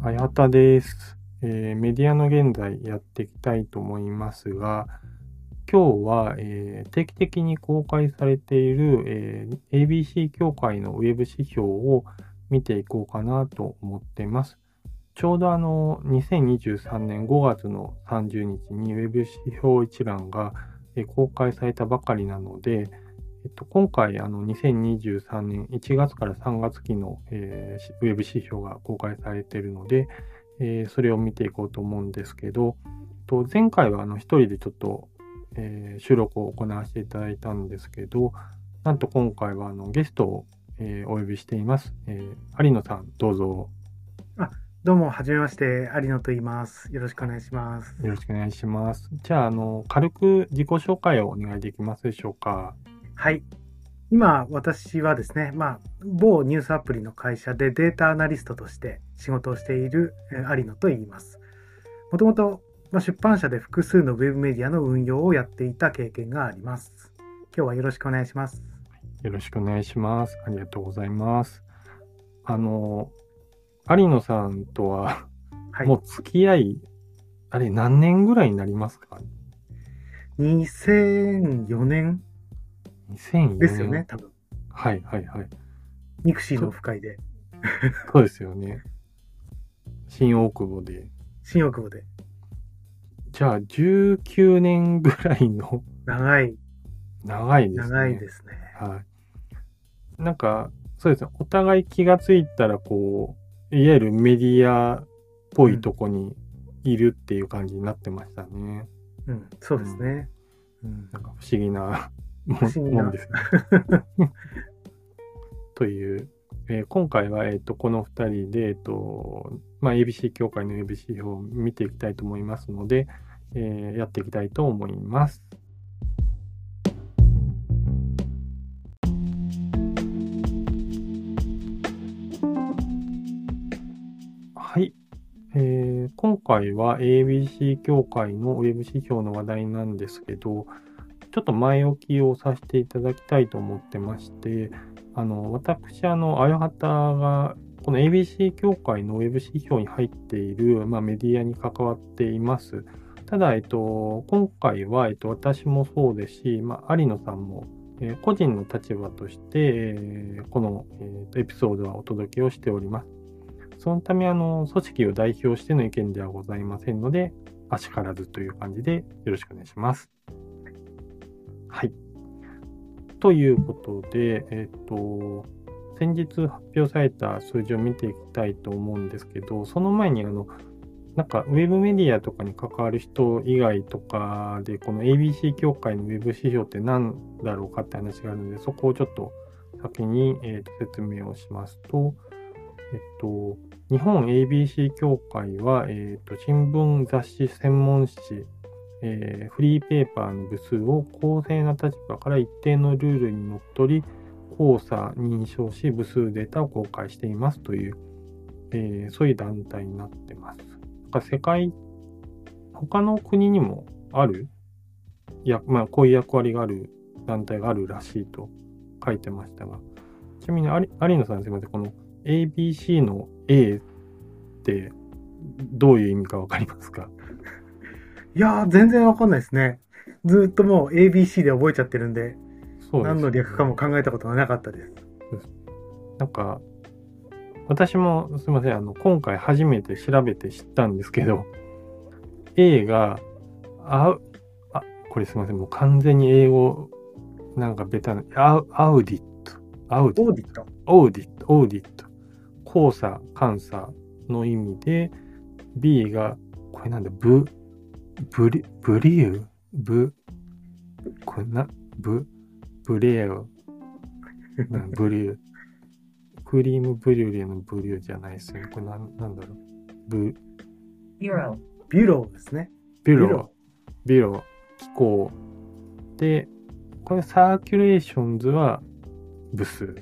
あやたです、えーメディアの現在やっていきたいと思いますが、今日は、えー定期的に公開されている、えー ABC 協会のウェブ指標を見ていこうかなと思っています。ちょうどあの、2023年5月の30日にウェブ指標一覧が、えー公開されたばかりなので、えっと、今回、あの、2023年1月から3月期の、えーしウェブ指標が公開されているので、えーそれを見ていこうと思うんですけど、と前回はあの一人でちょっと、えー収録を行わせていただいたんですけど、なんと今回はあのゲストを、えーお呼びしています。えー有野さん、どうぞどうも、はじめまして、有野と言います。よろしくお願いします。よろしくお願いします。じゃあ、あの、軽く自己紹介をお願いできますでしょうか。はい。今、私はですね、まあ、某ニュースアプリの会社でデータアナリストとして仕事をしているえー有野と言います。もともと、まあ、出版社で複数のウェブメディアの運用をやっていた経験があります。今日はよろしくお願いします。よろしくお願いします。ありがとうございます。あの、有野さんとは、はい。もう付き合い、あれ何年ぐらいになりますか？2004年 ?2004 年。ですよね、。多分。はいはいはい。ミクシーのオフ会で、そうですよね。新大久保で。新大久保で。じゃあ、19年ぐらいの長い、長いですね。長いですね。はい。なんか、そうですね。お互い気がついたら、こう、いわゆるメディアっぽいとこにいるっていう感じになってましたね。うん、そうですね。うんなんか不思議なも不思議なんです。という、えー今回は、えっとこの2人で、えっとまあ、ABC 協会の ABC 指標を見ていきたいと思いますので、えーやっていきたいと思います。はい。えー今回は ABC 協会のウェブ指標の話題なんですけど、ちょっと前置きをさせていただきたいと思ってまして、あの、私、あの、あやはたが、この ABC 協会のウェブ指標に入っている、まあ、メディアに関わっています。ただ、えっと、今回は、えっと、私もそうですし、まあ、有野さんも、えー個人の立場として、えーこの、えーエピソードはお届けをしております。そのため、あの、組織を代表しての意見ではございませんので、あしからずという感じでよろしくお願いします。はい。ということで、えっ、と、先日発表された数字を見ていきたいと思うんですけど、その前に、あの、なんか、ウェブメディアとかに関わる人以外とかで、この ABC 協会のウェブ指標って何だろうかって話があるので、そこをちょっと先に、えーと説明をしますと、えっと、日本 ABC 協会は、えっと、新聞雑誌専門誌、えーフリーペーパーの部数を公正な立場から一定のルールにのっとり、交差認証し、部数データを公開していますという、えーそういう団体になってます。なんか世界、他の国にもある？や、まあ、こういう役割がある団体があるらしいと書いてましたが、ちなみに有有野さんすみません、この ABC の A ってどういう意味かわかりますか？いやー、全然わかんないですね。ずーっともう ABC で覚えちゃってるんで、そうです何の略かも考えたことがなかったです。なんか、私もすみません、あの、今回初めて調べて知ったんですけど、A が、あ、あ、これすみません、もう完全に英語、なんかベタな、アウアウディット、アウディットオーディット？オーディット、オーディット。交差、監査の意味で、B が、これなんだ、ブ、ブリ、ブリューブ、これな、ブ、ブレーなブリュー。クリームブリュレのブリューじゃないですよね。これなんなんだろう？ブ、Bureau. Bureau ですね。ビュロ Bureau、Bureau、機構。で、これ Circulations は部数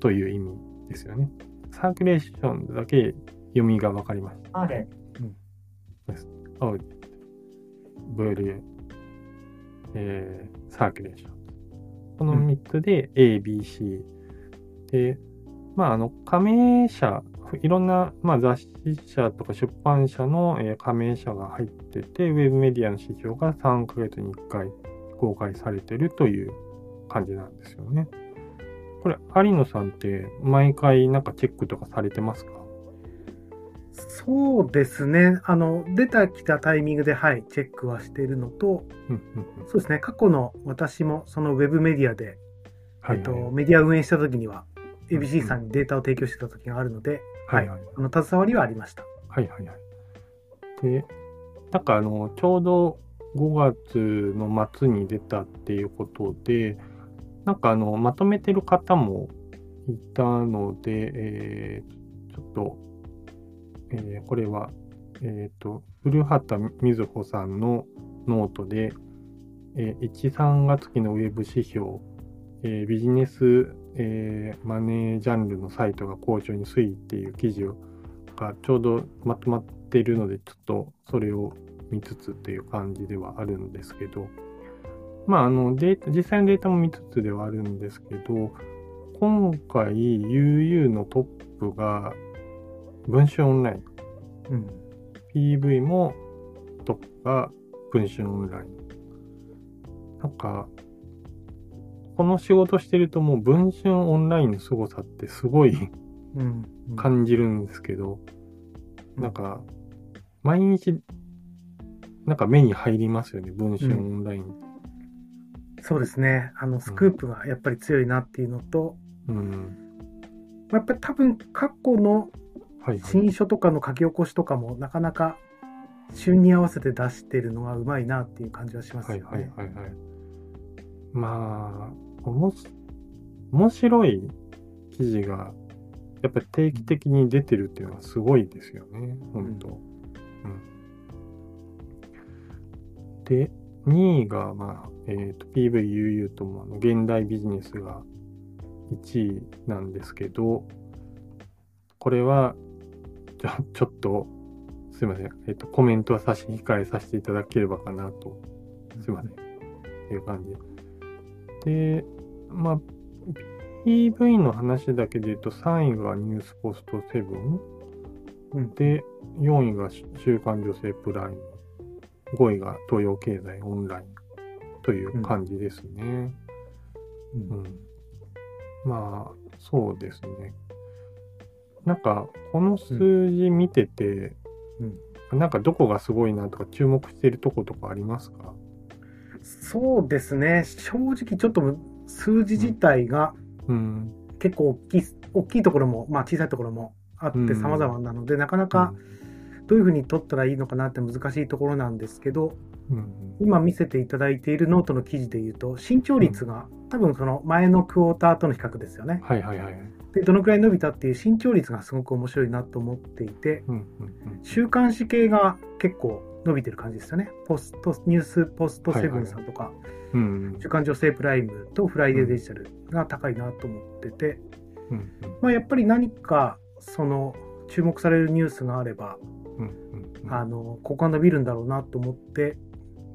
という意味ですよね。 Circulations だけ読みがわかります。あブリュー、えー、 Circulation。この3つで A、B、C。で、まあ、あの、加盟者、フいろんな、まあ、雑誌社とか出版社の、えー加盟者が入ってて、ウェブメディアの指標が3ヶ月に1回公開されてるという感じなんですよね。これ、有野さんって毎回なんかチェックとかされてますか？そうですね。あの、出たきたタイミングで、はい、チェックはしているのと、うんうんうん。そうですね。過去の私もそのウェブメディアで、はい、えっと、はい。メディアを運営した時には、うん ABC さんにデータを提供してた時があるので、はいはい。あの、携わりはありました。はいはいはい。で、なんかあの、ちょうど5月の末に出たっていうことで、なんかあの、まとめてる方もいたので、えーちょっと、えーこれは、えっ、と、古畑瑞穂さんのノートで、えー1、3月期のウェブ指標、えービジネス、えーマネージャンルのサイトが好調に推移っていう記事がちょうどまとまっているので、ちょっとそれを見つつっていう感じではあるんですけど、まあ、あの、データ、実際のデータも見つつではあるんですけど、今回 UU のトップが文春オンライン、うん。PV もトップが文春オンライン。なんか、この仕事してるともう文春オンラインの凄さってすごいうん。うん感じるんですけど、うんなんか、毎日、なんか目に入りますよね、文春オンライン。そうですね。あの、スクープがやっぱり強いなっていうのと、うん。まあやっぱり多分過去のはいはい。新書とかの書き起こしとかもなかなか旬に合わせて出してるのがうまいなっていう感じはしますよね。はいはいはいはい。まあ、おもし、面白い記事が、やっぱり定期的に出てるっていうのはすごいですよね、本当。うん。で、2位が、まあ、えっ、と、PVUU とも、あの現代ビジネスが1位なんですけど、これは、ちょちょっと、すいません、えっ、と、コメントは差し控えさせていただければかなと。すいません。っていう感じ。で、まあ、PV の話だけで言うと、3位がニュースポスト7、うん。で、4位が週刊女性プライム、5位が東洋経済オンライン。という感じですね。うん。うん。まあ、そうですね。なんか、この数字見てて、なんかどこがすごいなとか注目しているとことかありますか？そうですね。正直ちょっとむ数字自体がうん。結構大きい、大きいところも、まあ小さいところもあってうん。様々なので、なかなかどういうふうに取ったらいいのかなって難しいところなんですけど、うん。今見せていただいているノートの記事で言うと、伸長率が多分その前のクォーターとの比較ですよね。はいはいはい。で、どのくらい伸びたっていう伸長率がすごく面白いなと思っていて、うんうん週刊誌系が結構伸びてる感じですよね。ポストニュースポストセブンさんとか、うん。うん週刊女性プライムとフライデーデジタルが高いなと思ってて、うんうんまあ、やっぱり何かその注目されるニュースがあれば、うんうんあのここが伸びるんだろうなと思って、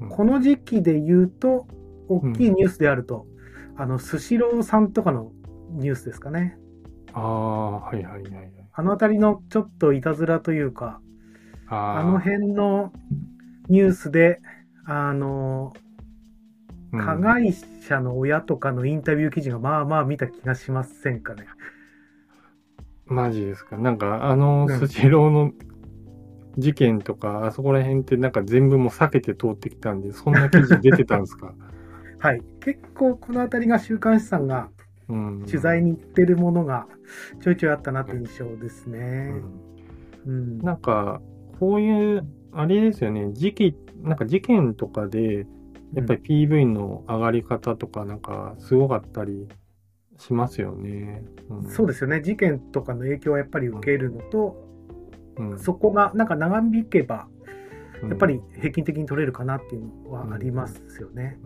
うんこの時期で言うと、大きいニュースであると、あのスシローさんとかのニュースですかね。ああ、はいはいはいはい。あの辺りのちょっといたずらというか、あの辺のニュースで、あの、うん加害者の親とかのインタビュー記事がまあまあ見た気がしませんかね。マジですか？なんか、あの、うんスシローの事件とか、あそこら辺ってなんか全部もう避けて通ってきたんで、そんな記事出てたんですか？はい。結構この辺りが週刊誌さんがうん。取材に行ってるものがちょいちょいあったなという印象ですうね。んうん。なんか、こういう、あれですよね、時期、なんか事件とかで、やっぱり PV の上がり方とか、なんか、すごかったりしますよね。うん、そうですよね。事件とかの影響はやっぱり受けるのと、うん。そこがなんか長引けば、うん。やっぱり平均的に取れるかなっていうのはありますよね。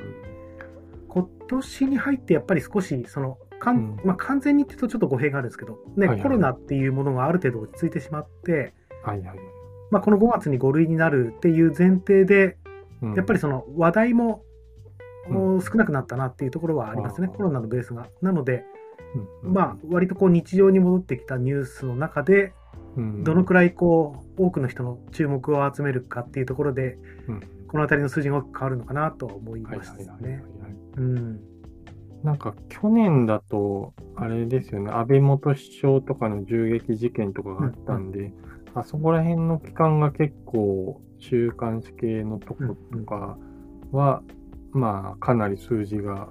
今年に入ってやっぱり少しそのかん、うん。まあ、完全にっていうとちょっと語弊があるんですけど、ねはいはいコロナっていうものがある程度落ち着いてしまって、はいはい。まあ、この5月に5類になるっていう前提でうん。やっぱりその話題も、少なくなったなっていうところはありますね、あー。コロナのベースが。なので、うん。まあ、割とこう日常に戻ってきたニュースの中で、うんどのくらいこう多くの人の注目を集めるかっていうところで、うん。この辺りの数字が大きく変わるのかなと思いはいましたはいはいはい。ね。うん。なんか去年だと、あれですよね、安倍元首相とかの銃撃事件とかがあったんで、あそこら辺の期間が結構、週刊誌系のとことかは、まあ、かなり数字が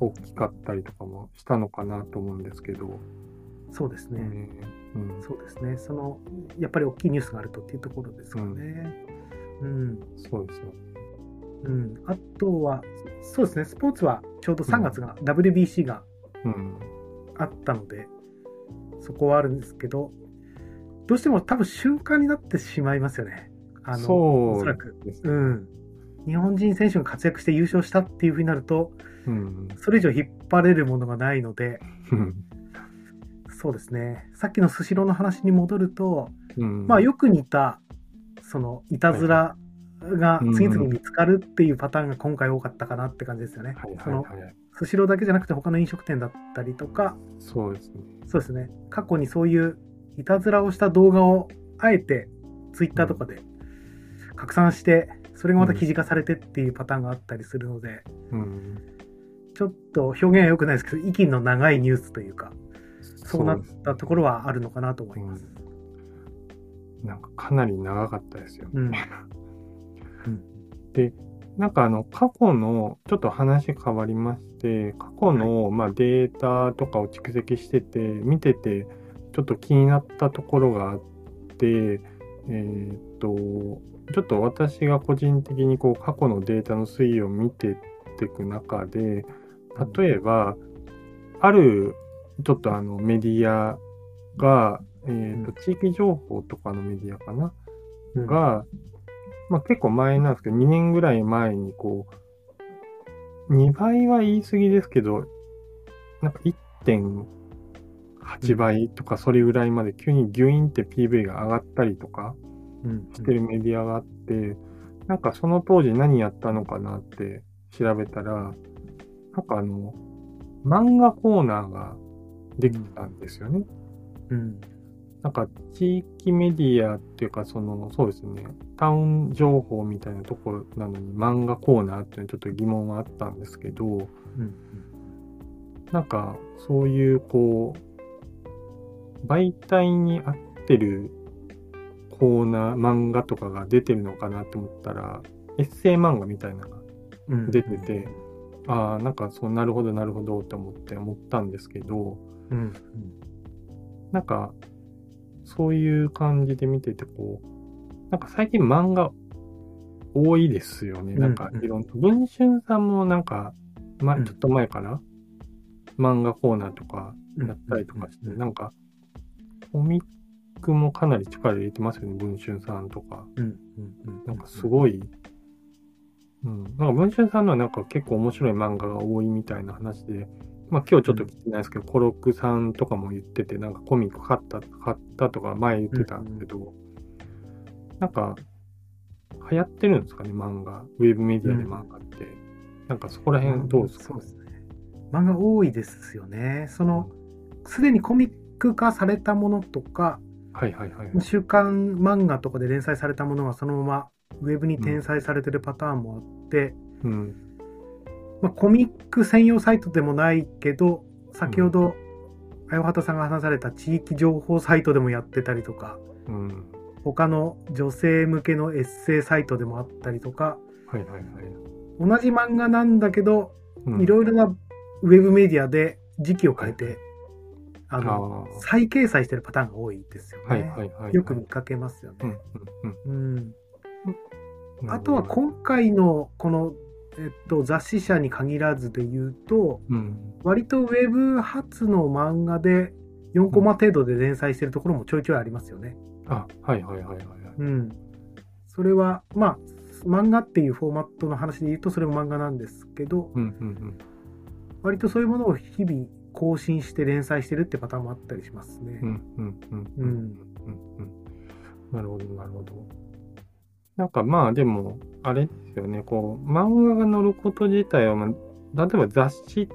大きかったりとかもしたのかなと思うんですけど、そうですね。ねうん、そうですね。その、やっぱり大きいニュースがあるとっていうところですかね。うん。そうですよね。うん。あとは、そうですね。スポーツはちょうど3月が WBC がうん。あったので、そこはあるんですけど、どうしても多分瞬間になってしまいますよね。あの、おそらく。うん。日本人選手が活躍して優勝したっていうふうになると、うん。それ以上引っ張れるものがないので、うんそうですね。さっきのスシローの話に戻ると、うん。まあよく似た、その、いたずらが次々見つかるっていうパターンが今回多かったかなって感じですよね。はいその。スシローだけじゃなくて他の飲食店だったりとか、そうですね。そうですね。過去にそういういたずらをした動画をあえてツイッターとかで拡散して、それがまた記事化されてっていうパターンがあったりするので、うん。ちょっと表現は良くないですけど、息の長いニュースというか、そうなったところはあるのかなと思います。なんかかなり長かったですよね。うん。なんかあの過去のちょっと話変わりまして過去のまあデータとかを蓄積してて見ててちょっと気になったところがあってえーっとちょっと私が個人的にこう過去のデータの推移を見てっていく中で例えばあるちょっとあのメディアが、えーっと地域情報とかのメディアかな？うん、が、まあ、結構前なんですけど、2年ぐらい前にこう、2倍は言い過ぎですけど、なんか1.8倍とかそれぐらいまで急にギュインって PV が上がったりとかうん。してるメディアがあって、なんかその当時何やったのかなって調べたら、なんかあの、漫画コーナーができてたんですよね。うん。なんか地域メディアっていうか、その、そうですね、タウン情報みたいなところなのに漫画コーナーっていうのはちょっと疑問があったんですけど、うん。なんかそういうこう、媒体に合ってるコーナー、漫画とかが出てるのかなと思ったら、エッセイ漫画みたいなのがうん。出てて、ああ、なんかそう、なるほど、なるほどって思って思ったんですけど、うん。なんか、そういう感じで見てて、こう、なんか最近漫画多いですよね。うんなんかいろんな、文春さんもなんか、ま、うんちょっと前から漫画コーナーとかうんやったりとかして、うんなんか、コミックもかなり力入れてますよね、文春さんとか。うん。うん。うん。なんかすごい、うん、なんか文春さんのはなんか結構面白い漫画が多いみたいな話で、まあ今日ちょっと聞いてないですけど、コロクさんとかも言ってて、なんかコミック買った、買ったとか前言ってたんですけど、なんか流行ってるんですかね、漫画。ウェブメディアで漫画って。なんかそこら辺どうですか、そうですね。漫画多いですよね。その、すでにコミック化されたものとか、はいはいはい。週刊漫画とかで連載されたものがそのままウェブに転載されてるパターンもあって、うん。まあ、コミック専用サイトでもないけど、先ほど、あよはたさんが話された地域情報サイトでもやってたりとか、うん。他の女性向けのエッセイサイトでもあったりとか、はいはいはい。同じ漫画なんだけど、うんいろいろなウェブメディアで時期を変えて、あの、あ再掲載してるパターンが多いですよね。ーはいはいはいはい。よく見かけますようんね。うんうん。うん。あとは今回のこの、えっと、雑誌社に限らずで言うと、うん。割とウェブ発の漫画で4コマ程度で連載してるところもちょいちょいありますよね。あ、はいはいはいはいはい。うん。それは、まあ、漫画っていうフォーマットの話で言うとそれも漫画なんですけど、うんうん割とそういうものを日々更新して連載してるってパターンもあったりしますね。うん。うんうんうんううんんうんなるほどなるほど。なんかまあでも、あれですよね、こう、漫画が載ること自体は、まあ、例えば雑誌、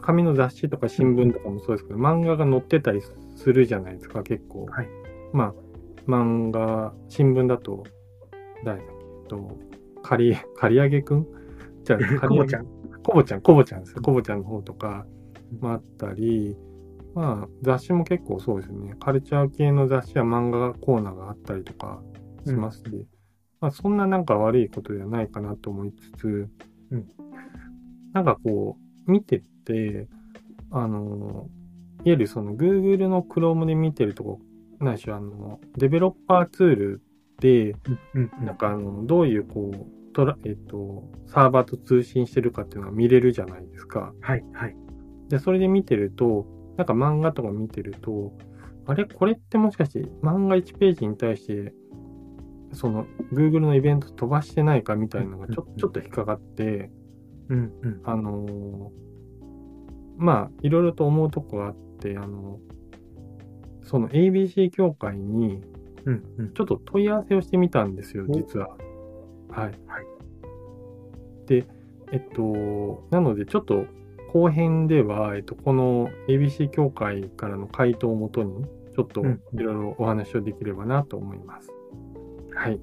紙の雑誌とか新聞とかもそうですけど、漫画が載ってたりするじゃないですか、結構。はいまあ、漫画、新聞だと、誰だっけ、と、刈り、刈り上げくん？じゃあ、コボちゃん。コボちゃん、コボちゃんですよ。コボちゃんの方とかもあったり、まあ、雑誌も結構そうですね。カルチャー系の雑誌や漫画コーナーがあったりとかしますし、まあ、そんななんか悪いことではないかなと思いつつ、うんなんかこう、見てて、あの、いわゆるその Google の Chrome で見てるとこ、ないしはあの、デベロッパーツールで、うんうんなんかあの、どういうこう、トラえっと、サーバーと通信してるかっていうのが見れるじゃないですか。はいはい。で、それで見てると、なんか漫画とか見てると、あれ？これってもしかして漫画1ページに対して、その Google のイベント飛ばしてないかみたいなのがちょうんうんちょっと引っかかって、うんうん。あのーまあ、いろいろと思うとこがあって、あの、その ABC 協会にうんうん。ちょっと問い合わせをしてみたんですよ、お実は。はい。はいで、えっと、なのでちょっと後編では、えっと、この ABC 協会からの回答をもとに、ちょっとうんいろいろお話をできればなと思います。はい。